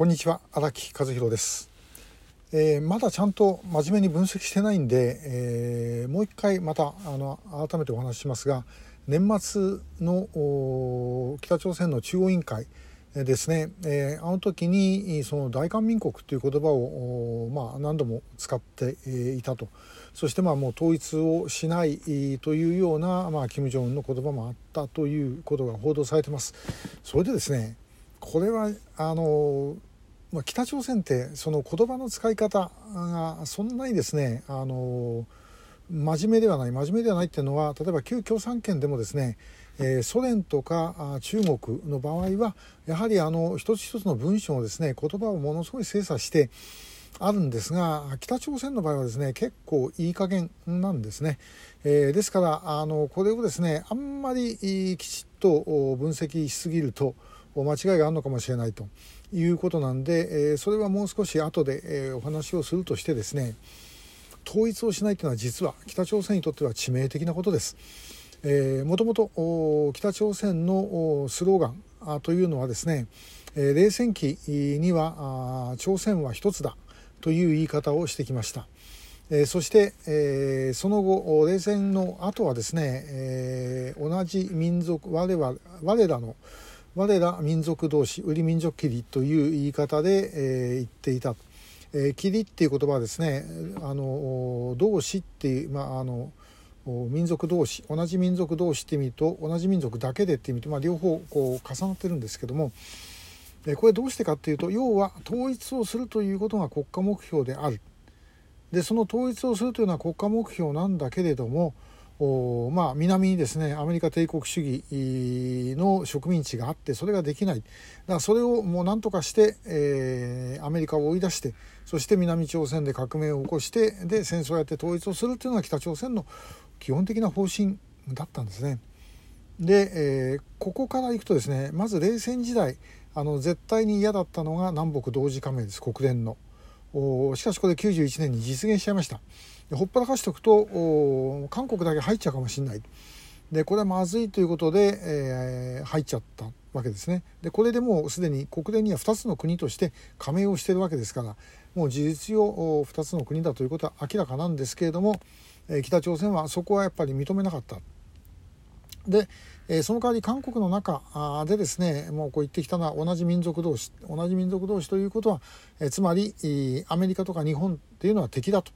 こんにちは荒木和弘です、えー、まだちゃんと真面目に分析してないんで、えー、もう一回またあの改めてお話ししますが年末の北朝鮮の中央委員会ですね、えー、あの時にその大韓民国という言葉を、まあ、何度も使っていたとそしてまあもう統一をしないというような、まあ、金正恩の言葉もあったということが報道されてます。それでですねこれはあのまあ、北朝鮮ってその言葉の使い方がそんなにですねあの真面目ではない真面目ではないっていうのは例えば旧共産圏でもですね、えー、ソ連とか中国の場合はやはりあの一つ一つの文章をですね言葉をものすごい精査してあるんですが北朝鮮の場合はですね結構いい加減なんですね、えー、ですからあのこれをですねあんまりきちっと分析しすぎると間違いがあるのかもしれないと。いうことなんで、えそれはもう少し後で、えお話をするとしてですね統一をしないというのは実は北朝鮮にとっては致命的なことです。もともと北朝鮮のスローガンというのはですね、え冷戦期には朝鮮は一つだという言い方をしてきました。えそして、えその後冷戦の後はですね、え同じ民族我我らの我ら民族同士売り民族切りという言い方で、えー、言っていた、えー、切りっていう言葉はですねあの同士っていう、まあ、あの民族同士同じ民族同士って意味と同じ民族だけでって意味と、まあ、両方こう重なってるんですけどもえこれどうしてかっていうと要は統一をするということが国家目標である。でその統一をするというのは国家目標なんだけれどもまあ、南にですねアメリカ帝国主義の植民地があってそれができないだからそれをもう何とかして、えー、アメリカを追い出してそして南朝鮮で革命を起こしてで戦争をやって統一をするというのが北朝鮮の基本的な方針だったんですね。で、えー、ここからいくとですねまず冷戦時代あの絶対に嫌だったのが南北同時加盟です国連の。しかしこれ91年に実現しちゃいました。ほっぱらかしておくと韓国だけ入っちゃうかもしれないでこれはまずいということで、えー、入っちゃったわけですねでこれでもうすでに国連には2つの国として加盟をしているわけですからもう事実上2つの国だということは明らかなんですけれども、え、北朝鮮はそこはやっぱり認めなかった。で、え、その代わり韓国の中でですねもうこう言ってきたのは同じ民族同士同じ民族同士ということは、え、つまりアメリカとか日本っていうのは敵だと。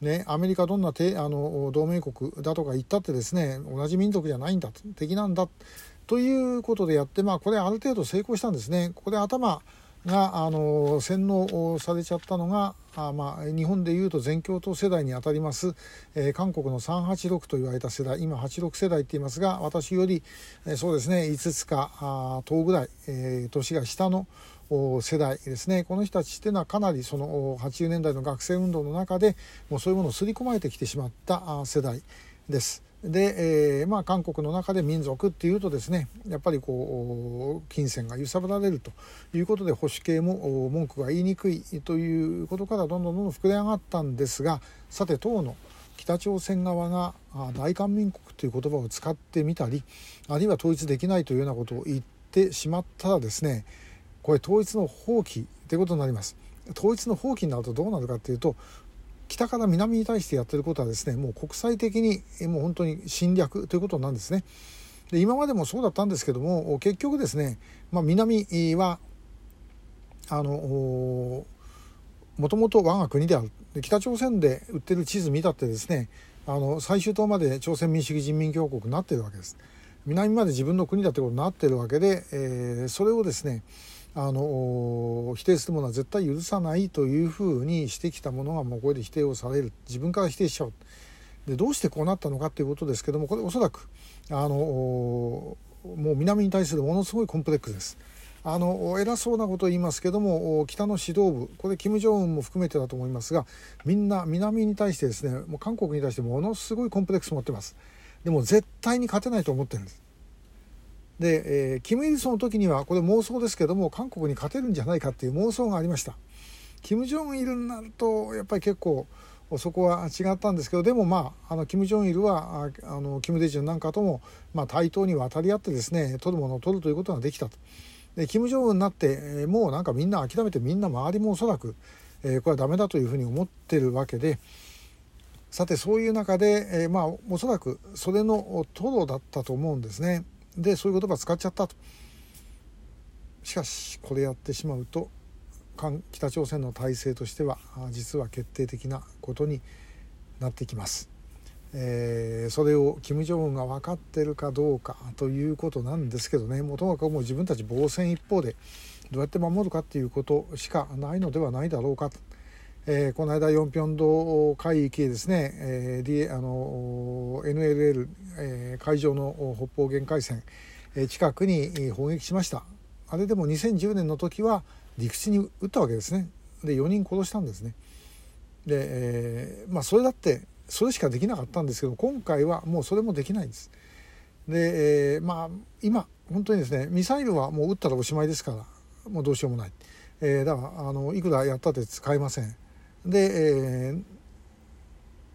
ね、アメリカどんなてあの同盟国だとか言ったってですね同じ民族じゃないんだ敵なんだということでやって、まあ、これある程度成功したんですね。ここで頭があの洗脳されちゃったのがあ、まあ、日本でいうと全共闘世代にあたります、えー、韓国の386と言われた世代今86世代って言いますが私より、えー、そうですね5つかあ10ぐらい、えー、年が下の世代ですねこの人たちっていうのはかなりその80年代の学生運動の中でもうそういうものを刷り込まれてきてしまった世代です。で、えー、まあ、韓国の中で民族っていうとですねやっぱりこう金銭が揺さぶられるということで保守系も文句が言いにくいということからどんどんどんどん膨れ上がったんですがさて当の北朝鮮側が大韓民国という言葉を使ってみたりあるいは統一できないというようなことを言ってしまったらですねこれ統一の放棄ということになります。統一の放棄になるとどうなるかっていうと北から南に対してやってることはですねもう国際的にもう本当に侵略ということなんですね。で今までもそうだったんですけども結局ですね、まあ、南はあのもともと我が国である。北朝鮮で売ってる地図見たってですねあの最終島まで朝鮮民主主義人民共和国になってるわけです。南まで自分の国だってことになってるわけで、えー、それをですねあの否定するものは絶対許さないというふうにしてきたものがもうこれで否定をされる。自分から否定しちゃう。でどうしてこうなったのかということですけどもこれおそらくあのもう南に対するものすごいコンプレックスです。あの偉そうなことを言いますけども北の指導部これ金正恩も含めてだと思いますがみんな南に対してですねもう韓国に対してものすごいコンプレックス持ってます。でも絶対に勝てないと思ってるんです。で、えー、キム・イルソンの時にはこれ妄想ですけども韓国に勝てるんじゃないかっていう妄想がありましたキム・ジョンイルになるとやっぱり結構そこは違ったんですけどでもまああのキム・ジョンイルはあのキム・デジュンなんかとも、まあ、対等に渡り合ってですね取るものを取るということができたと。で金正恩になって、えもうなんかみんな諦めてみんな周りもおそらく、えこれはダメだというふうに思ってるわけでさてそういう中で、えまあおそらくそれのトロだったと思うんですねでそういう言葉使っちゃったと。しかしこれやってしまうと北朝鮮の体制としては実は決定的なことになってきます。えー、それを金正恩が分かってるかどうかということなんですけどね。もうともかくもう自分たち防戦一方でどうやって守るかっていうことしかないのではないだろうかと、えー、この間ヨンピョン道海域へですね、えー、あの NLL、えー、海上の北方限界線、え、近くに砲撃しましたあれでも2010年の時は陸地に撃ったわけですねで4人殺したんですねで、え、まあそれだってそれしかできなかったんですけど今回はもうそれもできないんです。で、え、まあ今本当にですねミサイルはもう撃ったらおしまいですからもうどうしようもない、え、だからあのいくらやったって使えません。で、えー、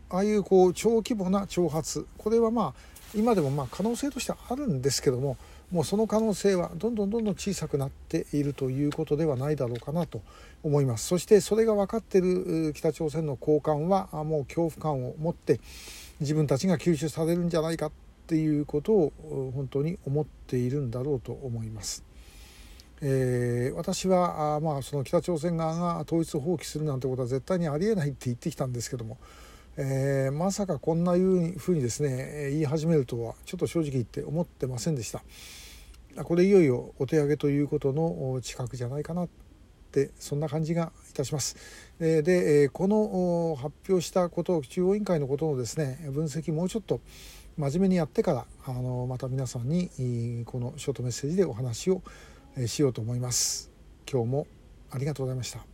ああいうこう超規模な挑発これはまあ今でもまあ可能性としてはあるんですけどももうその可能性はどんどんどんどん小さくなっているということではないだろうかなと思いますそしてそれが分かっている北朝鮮の高官はもう恐怖感を持って自分たちが吸収されるんじゃないかっていうことを本当に思っているんだろうと思います。えー、私はあ、まあ、その北朝鮮側が統一を放棄するなんてことは絶対にありえないって言ってきたんですけども、えー、まさかこんなふうにですね言い始めるとはちょっと正直言って思ってませんでした。これいよいよお手上げということの近くじゃないかなってそんな感じがいたします。でこの発表したこと中央委員会のことのですね分析もうちょっと真面目にやってからあのまた皆さんにこのショートメッセージでお話をしようと思います。今日もありがとうございました。